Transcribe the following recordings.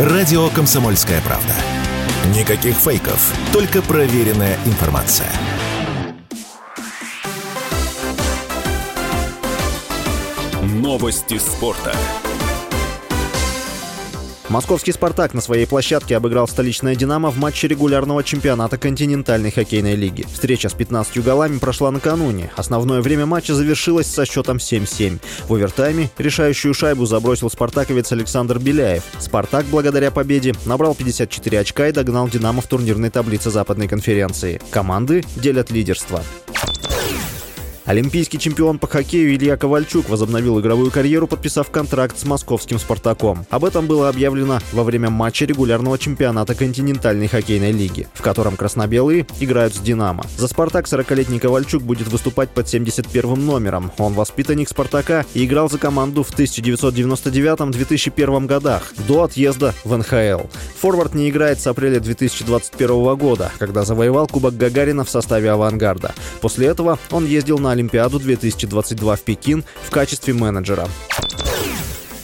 Радио «Комсомольская правда». Никаких фейков, только проверенная информация. Новости спорта. Московский «Спартак» на своей площадке обыграл столичное «Динамо» в матче регулярного чемпионата континентальной хоккейной лиги. Встреча с 15 голами прошла накануне. Основное время матча завершилось со счетом 7-7. В овертайме решающую шайбу забросил спартаковец Александр Беляев. «Спартак» благодаря победе набрал 54 очка и догнал «Динамо» в турнирной таблице Западной конференции. Команды делят лидерство. Олимпийский чемпион по хоккею Илья Ковальчук возобновил игровую карьеру, подписав контракт с московским «Спартаком». Об этом было объявлено во время матча регулярного чемпионата континентальной хоккейной лиги, в котором красно-белые играют с «Динамо». За «Спартак» 40-летний Ковальчук будет выступать под 71-м номером. Он воспитанник «Спартака» и играл за команду в 1999-2001 годах, до отъезда в НХЛ. Форвард не играет с апреля 2021 года, когда завоевал Кубок Гагарина в составе «Авангарда». После этого он ездил на Олимпиаду 2022 в Пекин в качестве менеджера.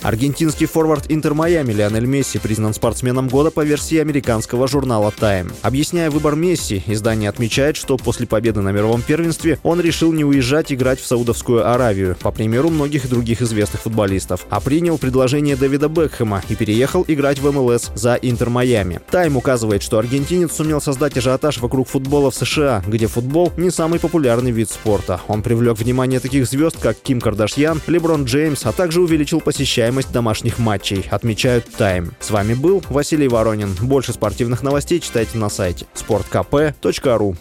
Аргентинский форвард Интер Майами Лионель Месси признан спортсменом года по версии американского журнала Time. Объясняя выбор Месси, издание отмечает, что после победы на мировом первенстве он решил не уезжать играть в Саудовскую Аравию, по примеру многих других известных футболистов, а принял предложение Дэвида Бекхэма и переехал играть в МЛС за Интер Майами. Time указывает, что аргентинец сумел создать ажиотаж вокруг футбола в США, где футбол не самый популярный вид спорта. Он привлек внимание таких звезд, как Ким Кардашьян, Леброн Джеймс, а также увеличил посещаемость стоимость домашних матчей, отмечают Time. С вами был Василий Воронин. Больше спортивных новостей читайте на сайте sportkp.ru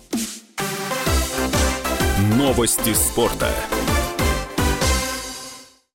Новости спорта.